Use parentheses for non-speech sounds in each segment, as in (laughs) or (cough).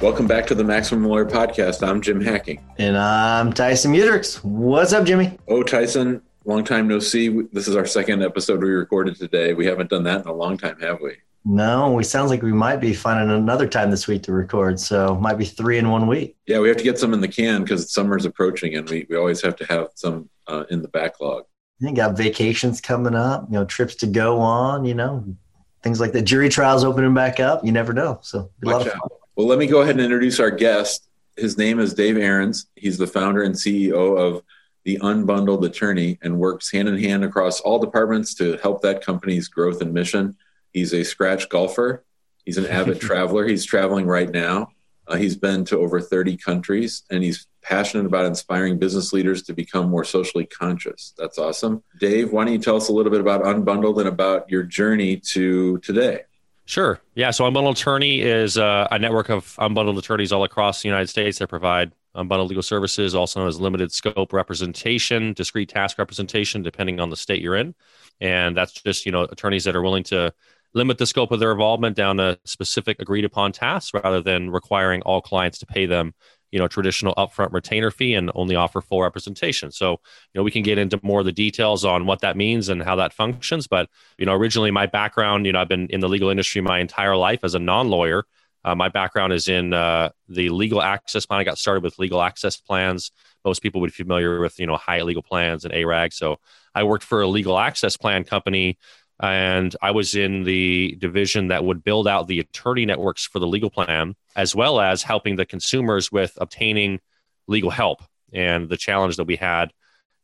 Welcome back to the Maximum Lawyer Podcast. I'm Jim Hacking. And I'm Tyson Mutrux. What's up, Jimmy? Oh, Tyson, long time no see. This is our second episode we recorded today. We haven't done that in a long time, have we? No, we sounds like we might be finding another time this week to record. So might be three in one week. Yeah, we have to get some in the can because summer's approaching, and we, we always have to have some uh, in the backlog. You got vacations coming up, you know, trips to go on, you know, things like that. Jury trials opening back up. You never know. So a lot of fun. Well, let me go ahead and introduce our guest. His name is Dave Aarons. He's the founder and CEO of the Unbundled Attorney and works hand in hand across all departments to help that company's growth and mission. He's a scratch golfer. He's an avid (laughs) traveler. He's traveling right now. Uh, he's been to over 30 countries and he's passionate about inspiring business leaders to become more socially conscious. That's awesome. Dave, why don't you tell us a little bit about Unbundled and about your journey to today? Sure. Yeah. So Unbundled Attorney is uh, a network of unbundled attorneys all across the United States that provide unbundled legal services, also known as limited scope representation, discrete task representation, depending on the state you're in. And that's just, you know, attorneys that are willing to limit the scope of their involvement down to specific agreed upon tasks rather than requiring all clients to pay them you know traditional upfront retainer fee and only offer full representation. So you know we can get into more of the details on what that means and how that functions but you know originally my background you know i've been in the legal industry my entire life as a non-lawyer. Uh, my background is in uh, the legal access plan. I got started with legal access plans. Most people would be familiar with you know Hyatt Legal Plans and ARAG so i worked for a legal access plan company and I was in the division that would build out the attorney networks for the legal plan, as well as helping the consumers with obtaining legal help. And the challenge that we had,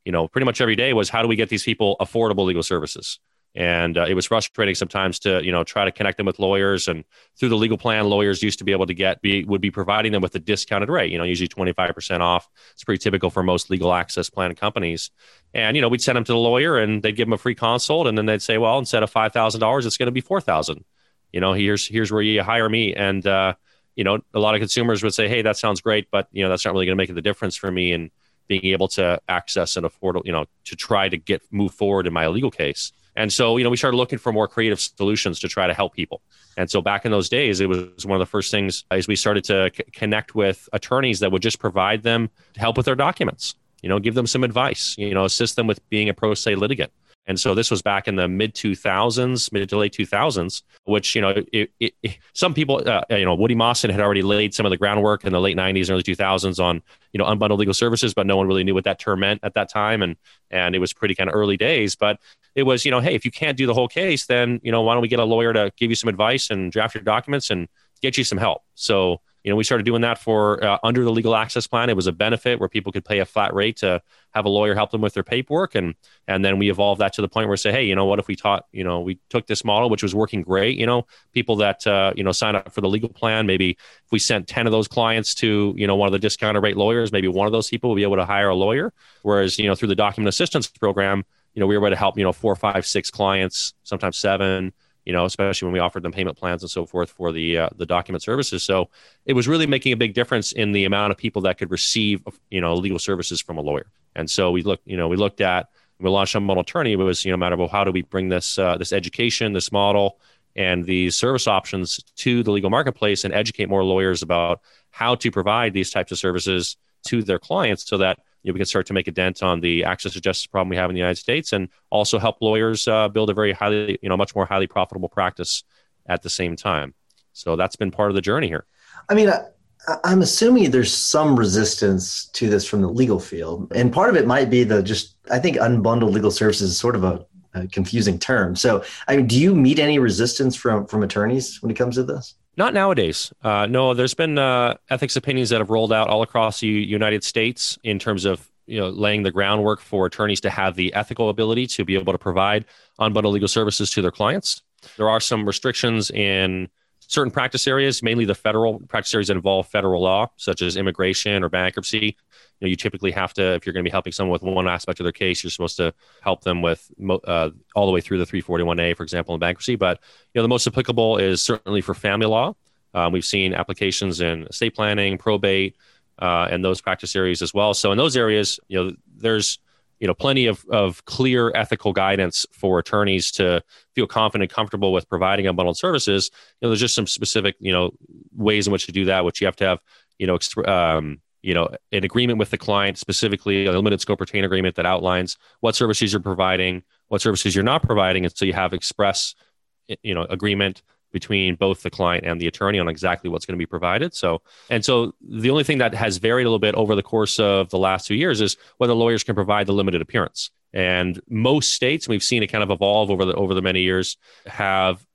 you know, pretty much every day was how do we get these people affordable legal services? And uh, it was frustrating sometimes to you know try to connect them with lawyers. And through the legal plan lawyers used to be able to get be would be providing them with a discounted rate you know usually 25% off. It's pretty typical for most legal access plan companies. And you know we'd send them to the lawyer and they'd give them a free consult. And then they'd say well instead of $5000 it's going to be 4000 you know here's here's where you hire me. And uh, you know a lot of consumers would say hey that sounds great but you know that's not really going to make the difference for me in being able to access and afford you know to try to get move forward in my legal case and so, you know, we started looking for more creative solutions to try to help people. And so back in those days, it was one of the first things as we started to c- connect with attorneys that would just provide them help with their documents, you know, give them some advice, you know, assist them with being a pro se litigant. And so this was back in the mid 2000s, mid to late 2000s, which, you know, it, it, it, some people, uh, you know, Woody Mosten had already laid some of the groundwork in the late 90s and early 2000s on, you know, unbundled legal services, but no one really knew what that term meant at that time. And, and it was pretty kind of early days, but it was, you know, hey, if you can't do the whole case, then, you know, why don't we get a lawyer to give you some advice and draft your documents and get you some help? So, you know, we started doing that for uh, under the legal access plan. It was a benefit where people could pay a flat rate to have a lawyer help them with their paperwork, and and then we evolved that to the point where we say, hey, you know, what if we taught, you know, we took this model which was working great. You know, people that uh, you know sign up for the legal plan, maybe if we sent ten of those clients to you know one of the discounted rate lawyers, maybe one of those people will be able to hire a lawyer. Whereas you know through the document assistance program, you know we were able to help you know four, five, six clients, sometimes seven you know, especially when we offered them payment plans and so forth for the uh, the document services. So it was really making a big difference in the amount of people that could receive, you know, legal services from a lawyer. And so we looked, you know, we looked at we launched Unbundled Attorney, it was you know a matter of how do we bring this uh, this education, this model, and these service options to the legal marketplace and educate more lawyers about how to provide these types of services to their clients, so that know, we can start to make a dent on the access to justice problem we have in the United States, and also help lawyers uh, build a very highly you know much more highly profitable practice at the same time. So that's been part of the journey here. I mean, I'm assuming there's some resistance to this from the legal field, and part of it might be the just. I think unbundled legal services is sort of a, a confusing term. So, I mean, do you meet any resistance from from attorneys when it comes to this? Not nowadays. Uh, no, there's been uh, ethics opinions that have rolled out all across the United States in terms of you know laying the groundwork for attorneys to have the ethical ability to be able to provide unbundled legal services to their clients. There are some restrictions in certain practice areas, mainly the federal practice areas that involve federal law, such as immigration or bankruptcy. You know, you typically have to, if you're going to be helping someone with one aspect of their case, you're supposed to help them with uh, all the way through the 341A, for example, in bankruptcy. But you know, the most applicable is certainly for family law. Um, we've seen applications in estate planning, probate, uh, and those practice areas as well. So in those areas, you know, there's you know plenty of, of clear ethical guidance for attorneys to feel confident and comfortable with providing unbundled services. You know there's just some specific you know ways in which to do that which you have to have you know um, you know an agreement with the client specifically a limited scope retain agreement that outlines what services you're providing what services you're not providing and so you have express you know agreement between both the client and the attorney on exactly what's going to be provided. So, and so the only thing that has varied a little bit over the course of the last two years is whether lawyers can provide the limited appearance. And most states, we've seen it kind of evolve over the over the many years, have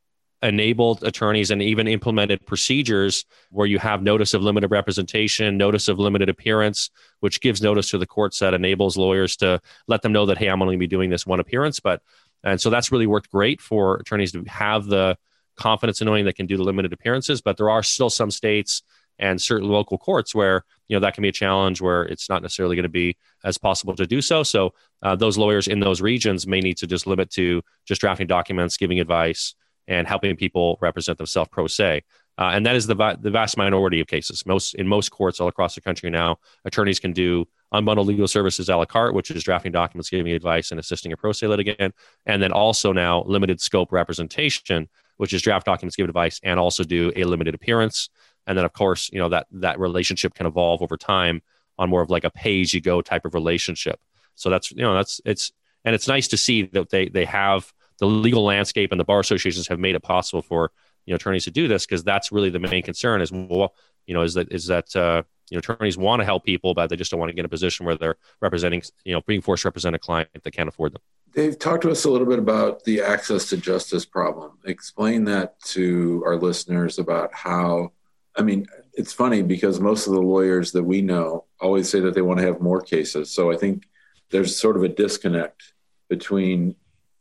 enabled attorneys and even implemented procedures where you have notice of limited representation, notice of limited appearance, which gives notice to the courts that enables lawyers to let them know that, hey, I'm only going to be doing this one appearance. But and so that's really worked great for attorneys to have the confidence in knowing they can do the limited appearances, but there are still some states and certain local courts where you know that can be a challenge where it's not necessarily going to be as possible to do so. So uh, those lawyers in those regions may need to just limit to just drafting documents, giving advice, and helping people represent themselves pro se. Uh, and that is the va- the vast minority of cases. Most in most courts all across the country now, attorneys can do unbundled legal services a la carte, which is drafting documents, giving advice, and assisting a pro se litigant, and then also now limited scope representation, which is draft documents, give advice, and also do a limited appearance. And then, of course, you know that that relationship can evolve over time on more of like a pay as you go type of relationship. So that's you know that's it's and it's nice to see that they they have the legal landscape and the bar associations have made it possible for you know attorneys to do this because that's really the main concern is well you know is that is that uh, you know attorneys want to help people but they just don't want to get in a position where they're representing you know being forced to represent a client that can't afford them Dave, talk to us a little bit about the access to justice problem. Explain that to our listeners about how, I mean, it's funny because most of the lawyers that we know always say that they want to have more cases. So I think there's sort of a disconnect between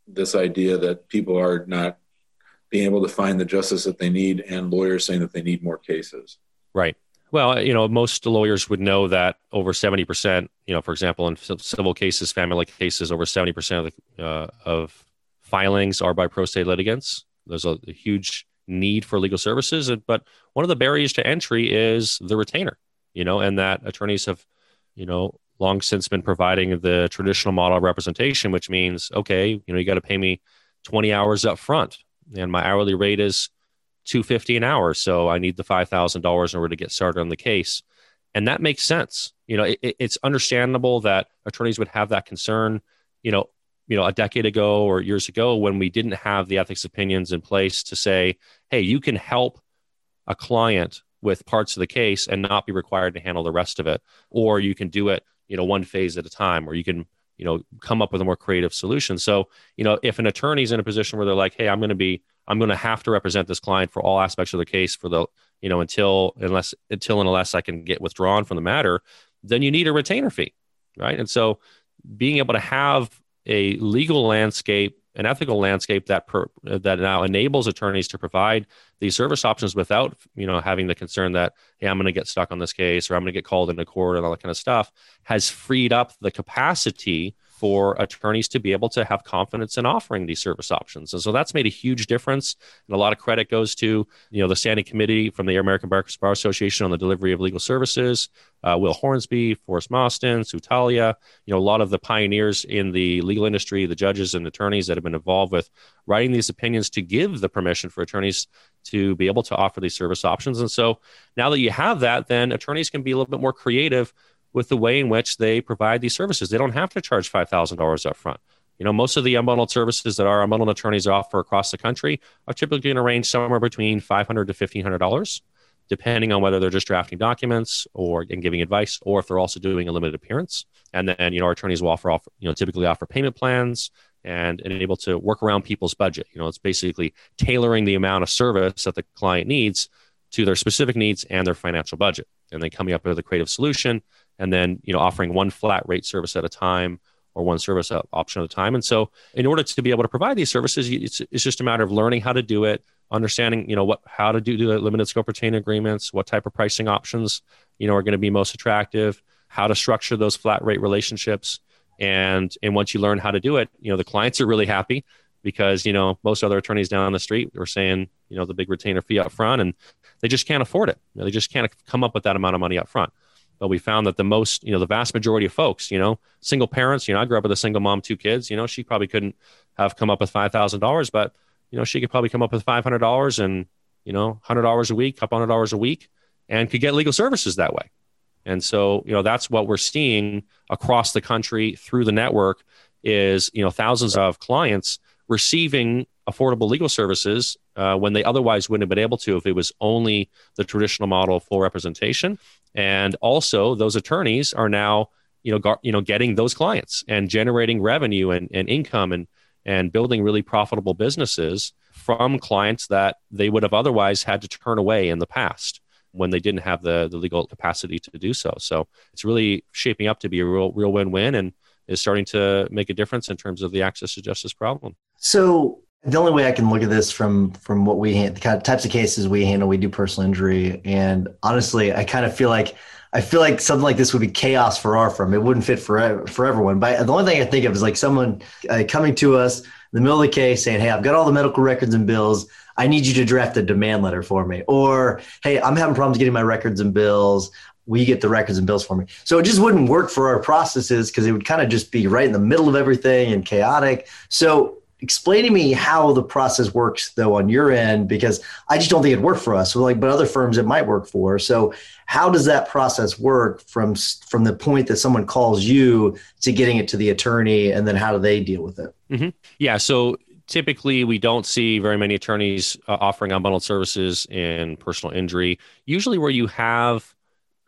this idea that people are not being able to find the justice that they need and lawyers saying that they need more cases. Right. Well, you know, most lawyers would know that over 70%, you know, for example, in civil cases, family cases, over 70% of the, uh, of filings are by pro se litigants. There's a, a, huge need for legal services, but one of the barriers to entry is the retainer, you know, and that attorneys have, you know, long since been providing the traditional model of representation, which means, okay, you know, you got to pay me 20 hours up front and my hourly rate is 250 an hour so i need the $5000 in order to get started on the case. And that makes sense. You know it, it's understandable that attorneys would have that concern you know you know a decade ago or years ago when we didn't have the ethics opinions in place to say hey you can help a client with parts of the case and not be required to handle the rest of it. Or you can do it you know one phase at a time or you can you know come up with a more creative solution. So you know if an attorney's in a position where they're like hey i'm going to be I'm going to have to represent this client for all aspects of the case for the, you know, until unless until and unless I can get withdrawn from the matter, then you need a retainer fee, right? And so, being able to have a legal landscape, an ethical landscape that per, that now enables attorneys to provide these service options without, you know, having the concern that hey, I'm going to get stuck on this case or I'm going to get called into court and all that kind of stuff, has freed up the capacity for attorneys to be able to have confidence in offering these service options. And so that's made a huge difference. And a lot of credit goes to, you know, the standing committee from the American Bar Association on the delivery of legal services, uh, Will Hornsby, Forrest Mosten, Sutalia, you know, a lot of the pioneers in the legal industry, the judges and attorneys that have been involved with writing these opinions to give the permission for attorneys to be able to offer these service options. And so now that you have that, then attorneys can be a little bit more creative with the way in which they provide these services. They don't have to charge $5,000 up front. You know, most of the unbundled services that our unbundled attorneys offer across the country are typically in a range somewhere between $500 to $1,500, depending on whether they're just drafting documents or and giving advice, or if they're also doing a limited appearance. And then, you know, our attorneys will offer, offer, you know, typically offer payment plans and, and able to work around people's budget. You know, it's basically tailoring the amount of service that the client needs to their specific needs and their financial budget, and then coming up with a creative solution and then you know offering one flat rate service at a time or one service option at a time. And so, in order to be able to provide these services, it's, it's just a matter of learning how to do it, understanding you know what how to do, do the limited scope retain agreements, what type of pricing options you know are going to be most attractive, how to structure those flat rate relationships, and and once you learn how to do it, you know the clients are really happy because you know most other attorneys down the street are saying you know the big retainer fee up front, and they just can't afford it. You know, they just can't come up with that amount of money up front but we found that the most, you know, the vast majority of folks, you know, single parents, you know, I grew up with a single mom, two kids, you know, she probably couldn't have come up with $5,000, but, you know, she could probably come up with $500 and, you know, $100 a week, couple hundred dollars a week, and could get legal services that way. And so, you know, that's what we're seeing across the country through the network is, you know, thousands of clients receiving affordable legal services uh, when they otherwise wouldn't have been able to if it was only the traditional model of full representation. And also, those attorneys are now, you know, gar- you know, getting those clients and generating revenue and, and income and and building really profitable businesses from clients that they would have otherwise had to turn away in the past when they didn't have the, the legal capacity to do so. So it's really shaping up to be a real real win win and is starting to make a difference in terms of the access to justice problem. So the only way I can look at this from from what we the kind of types of cases we handle, we do personal injury, and honestly, I kind of feel like I feel like something like this would be chaos for our firm. It wouldn't fit for for everyone. But the only thing I think of is like someone uh, coming to us in the middle of the case saying, "Hey, I've got all the medical records and bills. I need you to draft a demand letter for me," or "Hey, I'm having problems getting my records and bills we get the records and bills for me. So it just wouldn't work for our processes because it would kind of just be right in the middle of everything and chaotic. So explain to me how the process works though on your end because i just don't think it worked for us. So like but other firms it might work for. So how does that process work from from the point that someone calls you to getting it to the attorney and then how do they deal with it? Mm-hmm. yeah so typically we don't see very many attorneys uh, offering unbundled services in personal injury. Usually where you have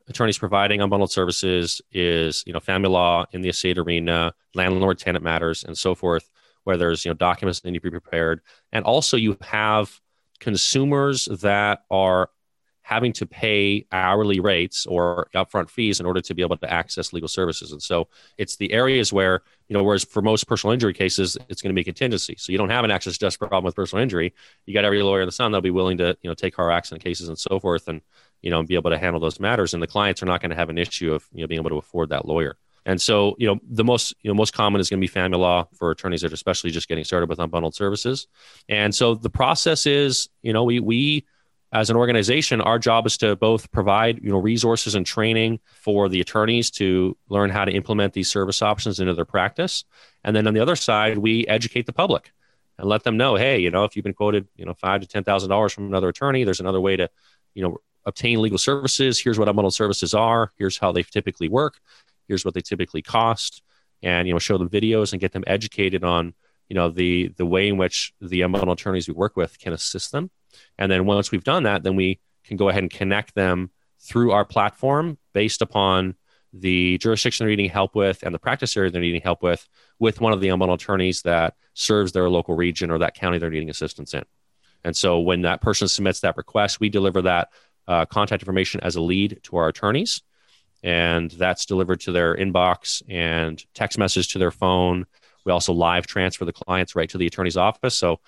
attorneys providing unbundled services is you know family law in the estate arena landlord tenant matters and so forth where there's you know documents that need to be prepared, and also you have consumers that are having to pay hourly rates or upfront fees in order to be able to access legal services. And so it's the areas where, you know, whereas for most personal injury cases, it's going to be contingency. So you don't have an access just problem with personal injury. You got every lawyer in the sun that'll be willing to, you know, take car accident cases and so forth and, you know, be able to handle those matters. And the clients are not going to have an issue of, you know, being able to afford that lawyer. And so, you know, the most, you know, most common is going to be family law for attorneys that are especially just getting started with unbundled services. And so the process is, you know, we we as an organization, our job is to both provide, you know, resources and training for the attorneys to learn how to implement these service options into their practice. And then on the other side, we educate the public and let them know, hey, you know, if you've been quoted, you know, five to ten thousand dollars from another attorney, there's another way to, you know, obtain legal services. Here's what unbundled services are. Here's how they typically work here's what they typically cost and you know show them videos and get them educated on you know the the way in which the unbundled attorneys we work with can assist them. And then once we've done that then we can go ahead and connect them through our platform based upon the jurisdiction they're needing help with and the practice area they're needing help with with one of the unbundled attorneys that serves their local region or that county they're needing assistance in. And so when that person submits that request we deliver that uh, contact information as a lead to our attorneys and that's delivered to their inbox and text message to their phone. We also live transfer the clients right to the attorney's office. So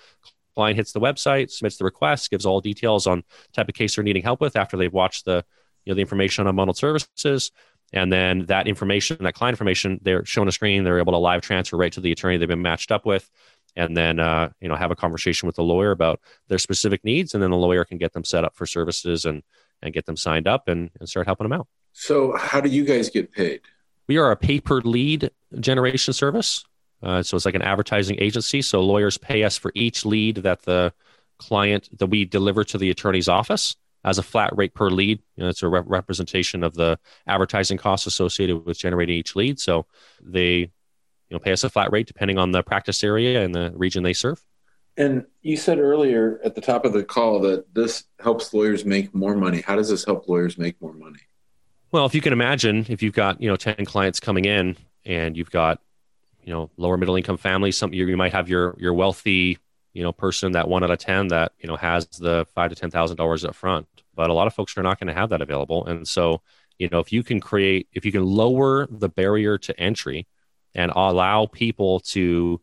client hits the website, submits the request, gives all details on type of case they're needing help with after they've watched the you know the information on unbundled services, and then that information, that client information, they're shown a screen. They're able to live transfer right to the attorney they've been matched up with, and then uh, you know have a conversation with the lawyer about their specific needs, and then the lawyer can get them set up for services and and get them signed up and, and start helping them out. So, how do you guys get paid? We are a pay per lead generation service. Uh, so it's like an advertising agency. So lawyers pay us for each lead that the client that we deliver to the attorney's office as a flat rate per lead. You know, it's a re- representation of the advertising costs associated with generating each lead. So they, you know, pay us a flat rate depending on the practice area and the region they serve. And you said earlier at the top of the call that this helps lawyers make more money. How does this help lawyers make more money? Well, if you can imagine, if you've got you know ten clients coming in and you've got you know lower middle income families, some you, you might have your your wealthy you know person that one out of ten that you know has the five to ten thousand dollars up front, but a lot of folks are not going to have that available, and so you know if you can create if you can lower the barrier to entry and allow people to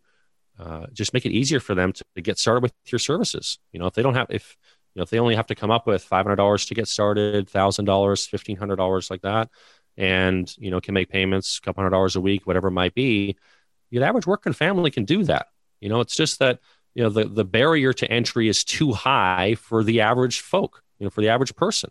uh, just make it easier for them to, to, get started with your services. You know, if they don't have, if you know, if they only have to come up with five hundred dollars to get started, thousand dollars, fifteen hundred dollars, like that, and you know, can make payments, a couple hundred dollars a week, whatever it might be. The average working family can do that. You know, it's just that you know the the barrier to entry is too high for the average folk. You know, for the average person,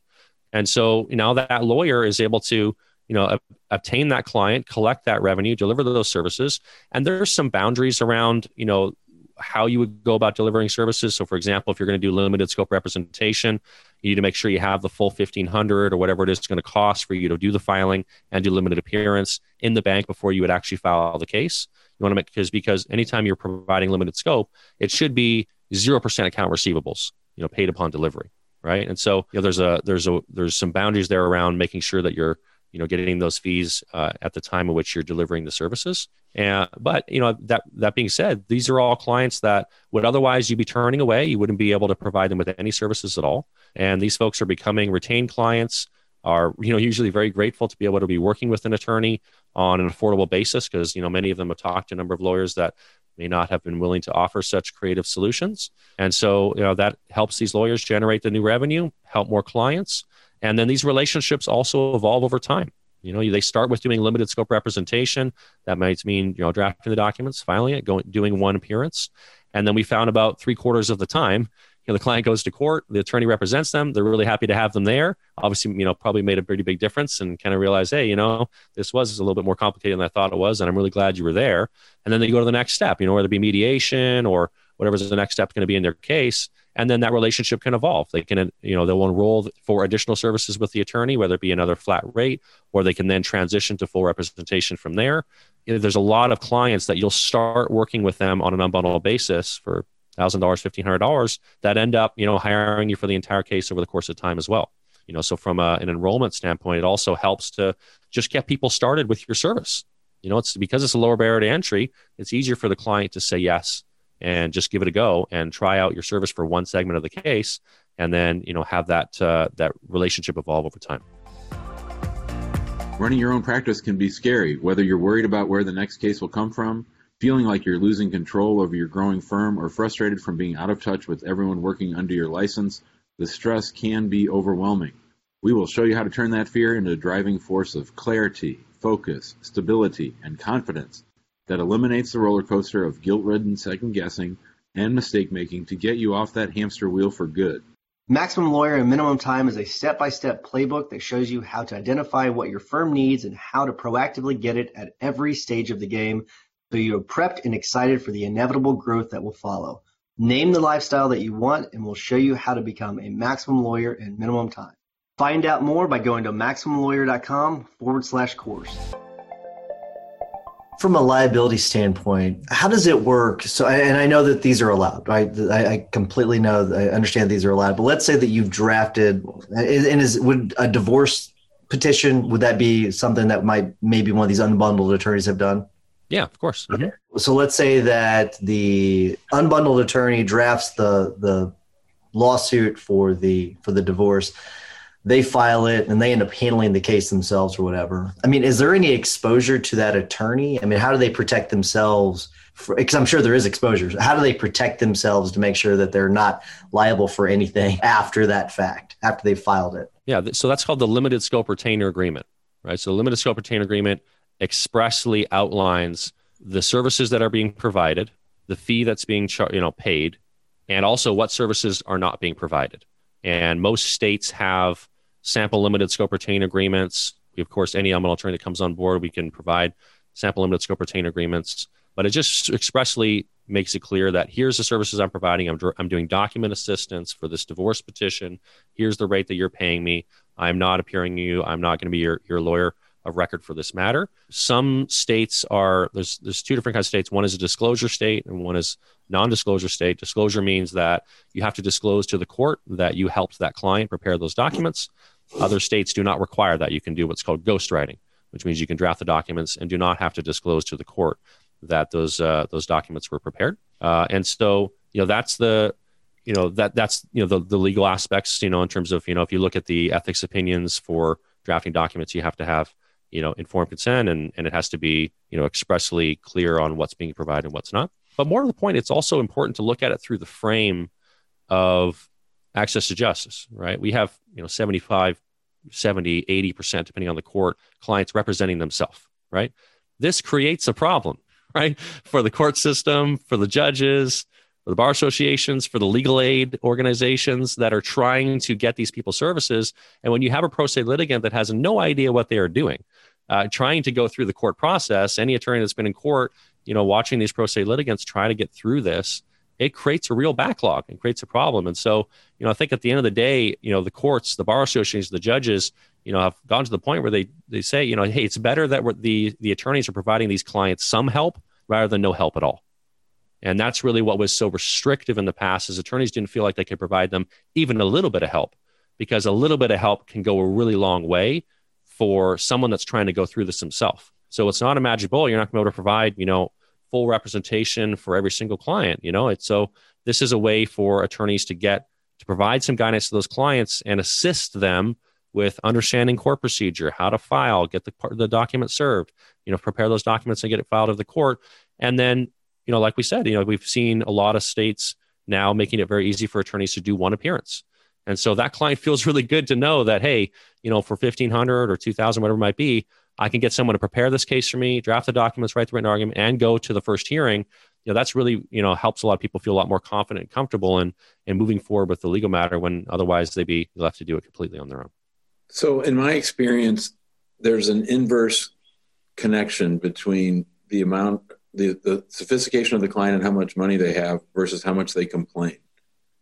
and so you know that lawyer is able to you know obtain that client collect that revenue deliver those services and there's some boundaries around you know how you would go about delivering services. So for example if you're going to do limited scope representation you need to make sure you have the full 1500 or whatever it is going to cost for you to do the filing and do limited appearance in the bank before you would actually file the case. You want to make because because anytime you're providing limited scope it should be 0% account receivables you know paid upon delivery right? And so you know there's a there's a there's some boundaries there around making sure that you're you know getting those fees uh, at the time in which you're delivering the services. And but you know that that being said these are all clients that would otherwise you'd be turning away. You wouldn't be able to provide them with any services at all. And these folks are becoming retained clients are you know usually very grateful to be able to be working with an attorney on an affordable basis because you know many of them have talked to a number of lawyers that may not have been willing to offer such creative solutions. And so you know that helps these lawyers generate the new revenue help more clients and then these relationships also evolve over time. You know, they start with doing limited scope representation. That might mean, you know, drafting the documents, filing it, going, doing one appearance. And then we found about three quarters of the time, you know, the client goes to court, the attorney represents them. They're really happy to have them there. Obviously, you know, probably made a pretty big difference and kind of realize, hey, you know, this was a little bit more complicated than I thought it was. And I'm really glad you were there. And then they go to the next step, you know, whether it be mediation or whatever's the next step going to be in their case and then that relationship can evolve. They can you know they'll enroll for additional services with the attorney whether it be another flat rate or they can then transition to full representation from there. You know, there's a lot of clients that you'll start working with them on an unbundled basis for $1000 $1500 that end up you know hiring you for the entire case over the course of time as well. You know so from a, an enrollment standpoint it also helps to just get people started with your service. You know it's because it's a lower barrier to entry it's easier for the client to say yes and just give it a go and try out your service for one segment of the case and then you know have that uh, that relationship evolve over time. Running your own practice can be scary. Whether you're worried about where the next case will come from feeling like you're losing control over your growing firm or frustrated from being out of touch with everyone working under your license the stress can be overwhelming. We will show you how to turn that fear into a driving force of clarity focus stability and confidence that eliminates the roller coaster of guilt-ridden second guessing and mistake making to get you off that hamster wheel for good. Maximum Lawyer in Minimum Time is a step-by-step playbook that shows you how to identify what your firm needs and how to proactively get it at every stage of the game so you are prepped and excited for the inevitable growth that will follow. Name the lifestyle that you want and we'll show you how to become a maximum lawyer in minimum time. Find out more by going to maximumlawyer.com forward slash course from a liability standpoint, how does it work? So, and I know that these are allowed, right? I, completely know, I understand these are allowed. But let's say that you've drafted, and is would a divorce petition would that be something that might maybe one of these unbundled attorneys have done? Yeah, of course. Mm-hmm. So let's say that the unbundled attorney drafts the the lawsuit for the for the divorce they file it and they end up handling the case themselves or whatever. I mean, is there any exposure to that attorney? I mean, how do they protect themselves? Because I'm sure there is exposure. How do they protect themselves to make sure that they're not liable for anything (laughs) after that fact, after they filed it? Yeah, so that's called the limited scope retainer agreement, right? So the limited scope retainer agreement expressly outlines the services that are being provided, the fee that's being char- you know paid, and also what services are not being provided. And most states have sample limited scope retain agreements. We, of course, any Unbundled attorney that comes on board, we can provide sample limited scope retain agreements. But it just expressly makes it clear that here's the services I'm providing. I'm, I'm doing document assistance for this divorce petition. Here's the rate that you're paying me. I'm not appearing you. I'm not going to be your, your lawyer of record for this matter. Some states are there's there's two different kinds of states. One is a disclosure state and one is non-disclosure state. Disclosure means that you have to disclose to the court that you helped that client prepare those documents. Other states do not require that. You can do what's called ghostwriting, which means you can draft the documents and do not have to disclose to the court that those uh, those documents were prepared. Uh, and so you know that's the you know that that's you know the, the legal aspects you know in terms of you know if you look at the ethics opinions for drafting documents you have to have you know informed consent and and it has to be you know expressly clear on what's being provided and what's not but more to the point it's also important to look at it through the frame of access to justice right? We have you know 75 70 80% depending on the court clients representing themselves right? This creates a problem (laughs) right? For the court system for the judges for the bar associations, for the legal aid organizations that are trying to get these people services. And when you have a pro se litigant that has no idea what they are doing, uh, trying to go through the court process, any attorney that's been in court, you know, watching these pro se litigants try to get through this, it creates a real backlog and creates a problem. And so, you know, I think at the end of the day, you know, the courts, the bar associations, the judges, you know, have gone to the point where they they say, you know, hey, it's better that the the attorneys are providing these clients some help rather than no help at all. And that's really what was so restrictive in the past is attorneys didn't feel like they could provide them even a little bit of help because a little bit of help can go a really long way for someone that's trying to go through this himself. So it's not a magic bullet. You're not going to be able to provide, you know, full representation for every single client. You know, it's so this is a way for attorneys to get to provide some guidance to those clients and assist them with understanding court procedure, how to file, get the the document served, you know, prepare those documents and get it filed of the court, and then you know, like we said, you know, we've seen a lot of states now making it very easy for attorneys to do one appearance. And so that client (laughs) feels really good to know that, hey, you know, for 1500 or 2000, whatever it might be, I can get someone to prepare this case for me, draft the documents, write the written argument, and go to the first hearing. You know, that's really, you know, helps a lot of people feel a lot more confident and comfortable in, in moving forward with the legal matter when otherwise they'd be left to do it completely on their own. So, in my experience, there's an inverse connection between the amount the, the sophistication of the client and how much money they have versus how much they complain.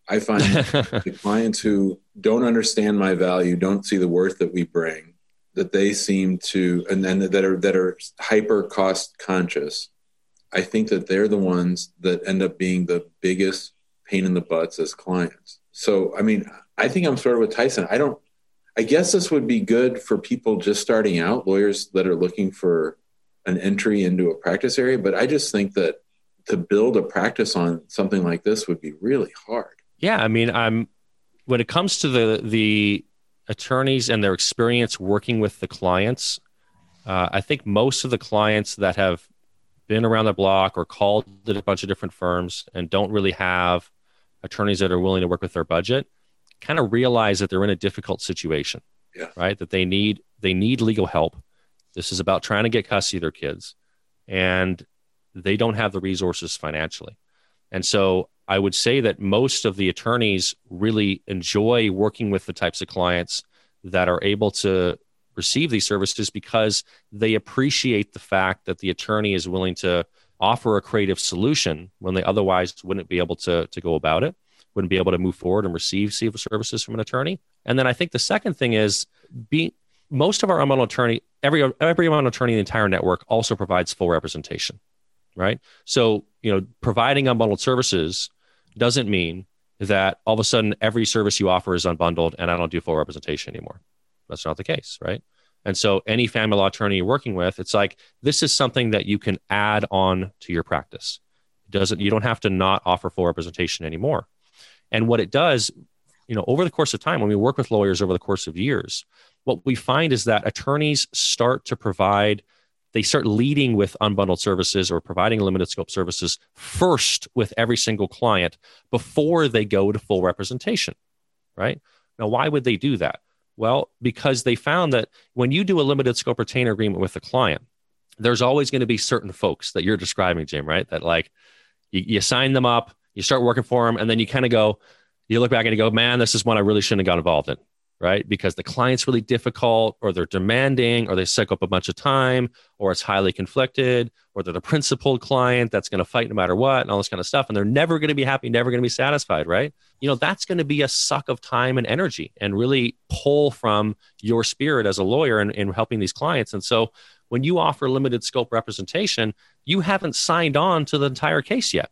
I find (laughs) the clients who don't understand my value, don't see the worth that we bring, that they seem to, and then that are that are hyper cost conscious. I think that they're the ones that end up being the biggest pain in the butts as clients. So, I mean, I think I'm sort of with Tyson. I don't. I guess this would be good for people just starting out, lawyers that are looking for an entry into a practice area. But I just think that to build a practice on something like this would be really hard. Yeah, I mean, I'm when it comes to the the attorneys and their experience working with the clients. Uh, I think most of the clients that have been around the block or called at a bunch of different firms and don't really have attorneys that are willing to work with their budget kind of realize that they're in a difficult situation yeah. right that they need they need legal help this is about trying to get custody of their kids, and they don't have the resources financially. And so I would say that most of the attorneys really enjoy working with the types of clients that are able to receive these services because they appreciate the fact that the attorney is willing to offer a creative solution when they otherwise wouldn't be able to, to go about it, wouldn't be able to move forward and receive civil services from an attorney. And then I think the second thing is being most of our Unbundled attorney, every every Unbundled attorney in the entire network also provides full representation, right? So you know, providing unbundled services doesn't mean that all of a sudden every service you offer is unbundled and I don't do full representation anymore. That's not the case, right? And so any family law attorney you're working with, it's like this is something that you can add on to your practice. It doesn't you don't have to not offer full representation anymore. And what it does, you know, over the course of time, when we work with lawyers over the course of years, what we find is that attorneys start to provide they start leading with unbundled services or providing limited scope services first with every single client before they go to full representation right? Now why would they do that? Well, because they found that when you do a limited scope retainer agreement with a client, there's always going to be certain folks that you're describing, Jim, right? That like you, you sign them up, you start working for them, and then you kind of go, you look back and you go, man, this is one I really shouldn't have got involved in right? Because the client's really difficult, or they're demanding, or they suck up a bunch of time, or it's highly conflicted, or they're the (laughs) principled client that's going to fight no matter what, and all this kind of stuff. And they're never going to be happy, never going to be satisfied, right? You know, that's going to be a suck of time and energy and really pull from your spirit as a lawyer in, in helping these clients. And so when you offer limited scope representation, you haven't signed on to the entire case yet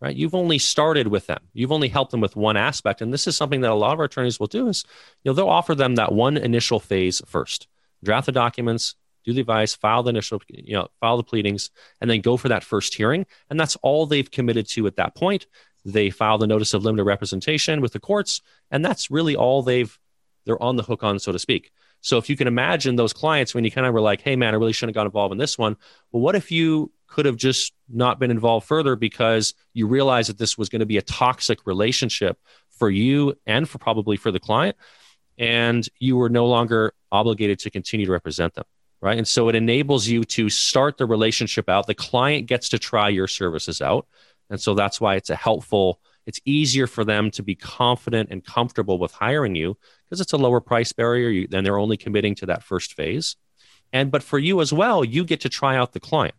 right? You've only started with them. You've only helped them with one aspect. And this is something that a lot of our attorneys will do is you know they'll offer them that one initial phase first. Draft the documents do the advice file the initial you know file the pleadings and then go for that first hearing. And that's all they've committed to at that point. They file the notice of limited representation with the courts and that's really all they've they're on the hook on so to speak so if you can imagine those clients when you kind of were like hey man i really shouldn't have got involved in this one. Well what if you could have just not been involved further because you realized that this was going to be a toxic relationship for you and for probably for the client and you were no longer obligated to continue to represent them right? And so it enables you to start the relationship out. The client gets to try your services out and so that's why it's a helpful it's easier for them to be confident and comfortable with hiring you because it's a lower price barrier then they're only committing to that first phase and but for you as well you get to try out the client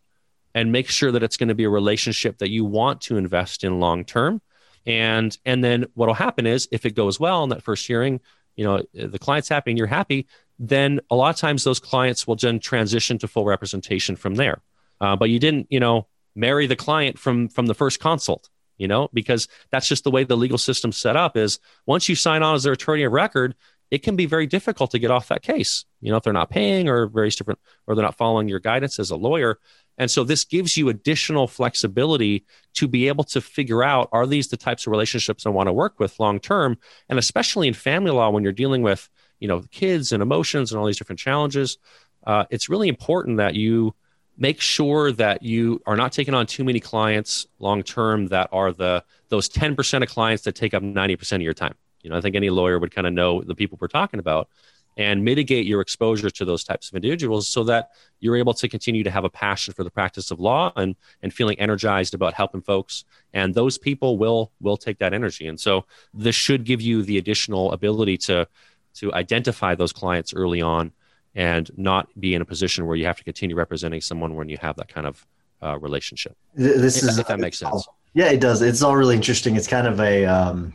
and make sure that it's going to be a relationship that you want to invest in long term. And and then what'll happen is if it goes well in that first hearing, you know, the client's happy and you're happy, then a lot of times those clients will then transition to full representation from there. Uh, but you didn't, you know, marry the client from from the first consult, you know, because that's just the way the legal system's set up. Is once you sign on as their attorney of record, it can be very difficult to get off that case. You know, if they're not paying or various different, or they're not following your guidance as a lawyer. And so this gives you additional flexibility to be able to figure out are these the types of relationships I want to work with long term? And especially in family law, when you're dealing with, you know, kids and emotions and all these different challenges, uh, it's really important that you make sure that you are not taking on too many clients long term that are the those 10% of clients that take up 90% of your time. You know, I think any lawyer would kind of know the people we're talking about and mitigate your exposure to those types of individuals so that you're able to continue to have a passion for the practice of law and and feeling energized about helping folks and those people will will take that energy and so this should give you the additional ability to to identify those clients early on and not be in a position where you have to continue representing someone when you have that kind of uh, relationship. This if, is if that makes sense. Yeah it does. It's all really interesting. It's kind of a um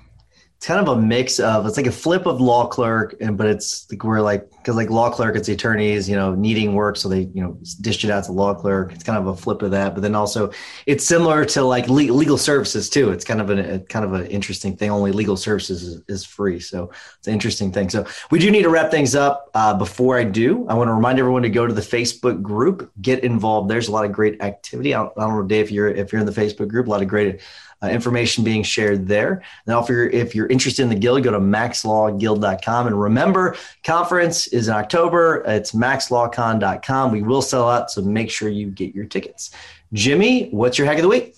it's kind of a mix of it's like a flip of LawClerk and but it's like we're like because like LawClerk it's the attorneys you know needing work so they you know dish it out to LawClerk. It's kind of a flip of that but then also it's similar to like le- legal services too. It's kind of an, a kind of an interesting thing. Only legal services is, is, free so it's an interesting thing. So we do need to wrap things up. Uh, before i do i want to remind everyone to go to the facebook group. Get involved. There's a lot of great activity. I don't, I don't know dave if you're if you're in the facebook group a lot of great uh, information being shared there. Now, if you're if you're interested in the guild, go to maxlawguild.com. And remember, conference is in October. It's maxlawcon.com. We will sell out, so make sure you get your tickets. Jimmy, what's your hack of the week?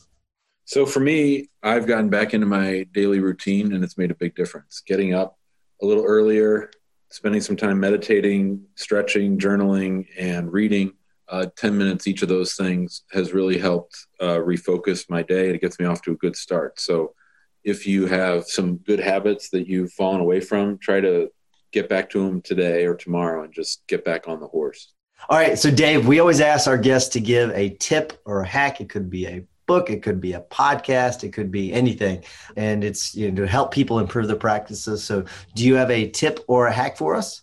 So for me, I've gotten back into my daily routine, and it's made a big difference. Getting up a little earlier, spending some time meditating, stretching, journaling, and reading uh, 10 minutes each of those things has really helped uh, refocus my day. It gets me off to a good start. So if you have some good habits that you've fallen away from, try to get back to them today or tomorrow and just get back on the horse. All right. So, Dave, we always ask our guests to give a tip or a hack. It could be a book, it could be a podcast, it could be anything. And it's you know, to help people improve their practices. So, do you have a tip or a hack for us?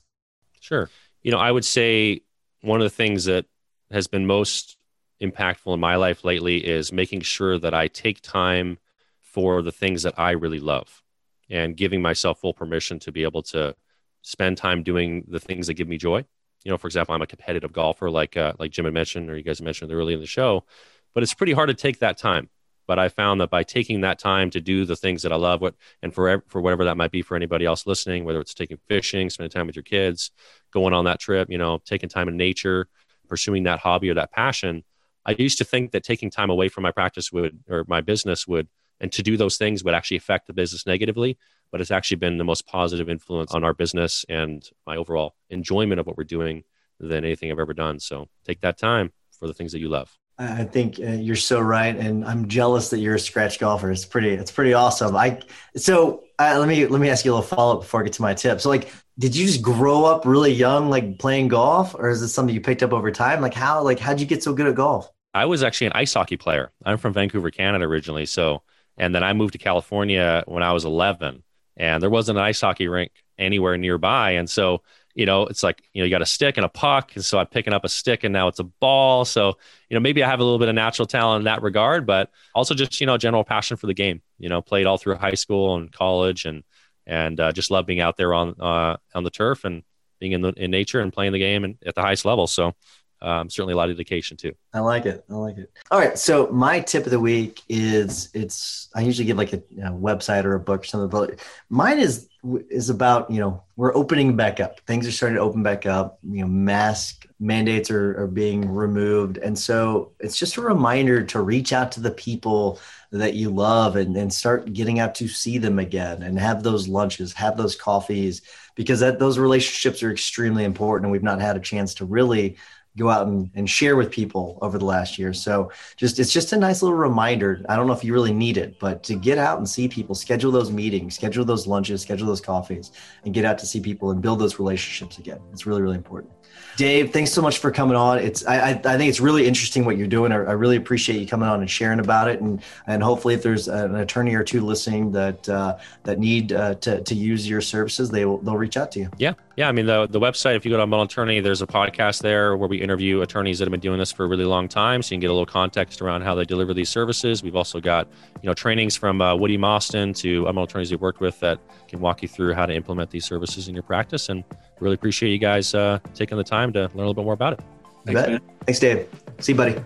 Sure. You know, I would say one of the things that has been most impactful in my life lately is making sure that I take time for the things that I really love and giving myself full permission to be able to spend time doing the things that give me joy. You know, for example, I'm a competitive golfer, like uh, like Jim had mentioned, or you guys mentioned earlier in the show, but it's pretty hard to take that time. But I found that by taking that time to do the things that I love, what and for for whatever that might be for anybody else listening, whether it's taking fishing, spending time with your kids, going on that trip, you know, taking time in nature, pursuing that hobby or that passion, I used to think that taking time away from my practice would or my business would and to do those things would actually affect the business negatively. but it's actually been the most positive influence on our business and my overall enjoyment of what we're doing than anything I've ever done. So take that time for the things that you love. I think uh, you're so right, and I'm jealous that you're a scratch golfer. It's pretty, it's pretty awesome. I so uh, let me let me ask you a little follow up before I get to my tip. So, like, did you just grow up really young, like playing golf, or is this something you picked up over time? Like, how like how'd you get so good at golf? I was actually an ice hockey player. I'm from Vancouver, Canada originally, so and then I moved to California when I was 11, and there wasn't an ice hockey rink anywhere nearby, and so you know, it's like, you know, you got a stick and a puck. And so I'm picking up a stick and now it's a ball. So, you know, maybe I have a little bit of natural talent in that regard, but also just, you know, general passion for the game, you know, played all through high school and college and, and uh, just love being out there on, uh, on the turf and being in the, in nature and playing the game and at the highest level. So, um, certainly a lot of dedication too. I like it. I like it. All right. So my tip of the week is it's I usually give like a website or a book or something, but mine is is about you know we're opening back up. Things are starting to open back up. You know, mask mandates are, are being removed, and so it's just a reminder to reach out to the people that you love and, and start getting out to see them again and have those lunches, have those coffees, because that those relationships are extremely important, and we've not had a chance to really go out and, and share with people over the last year. So just it's just a nice little reminder. I don't know if you really need it, but to get out and see people, schedule those meetings, schedule those lunches, schedule those coffees, and get out to see people and build those relationships again. It's really, really important. Dave, thanks so much for coming on. It's I, I, think it's really interesting what you're doing. I, I, really appreciate you coming on and sharing about it. And and hopefully, if there's an attorney or two listening that uh, that need uh, to to use your services, they will they'll reach out to you. Yeah, yeah. I mean the the website. If you go to Unbundled Attorney, there's a podcast there where we interview attorneys that have been doing this for a really long time, so you can get a little context around how they deliver these services. We've also got you know trainings from uh, Woody Mosten to Unbundled attorneys we've worked with that can walk you through how to implement these services in your practice. And really appreciate you guys uh, taking the time to learn a little bit more about it. Thanks, Thanks, Dave. See you, buddy.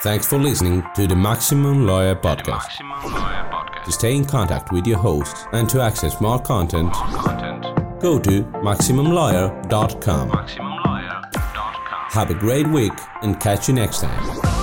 Thanks for listening to the Maximum Lawyer Podcast. Maximum Lawyer Podcast. To stay in contact with your host and to access more content, more content. Go to MaximumLawyer.com. MaximumLawyer.com. Have a great week and catch you next time.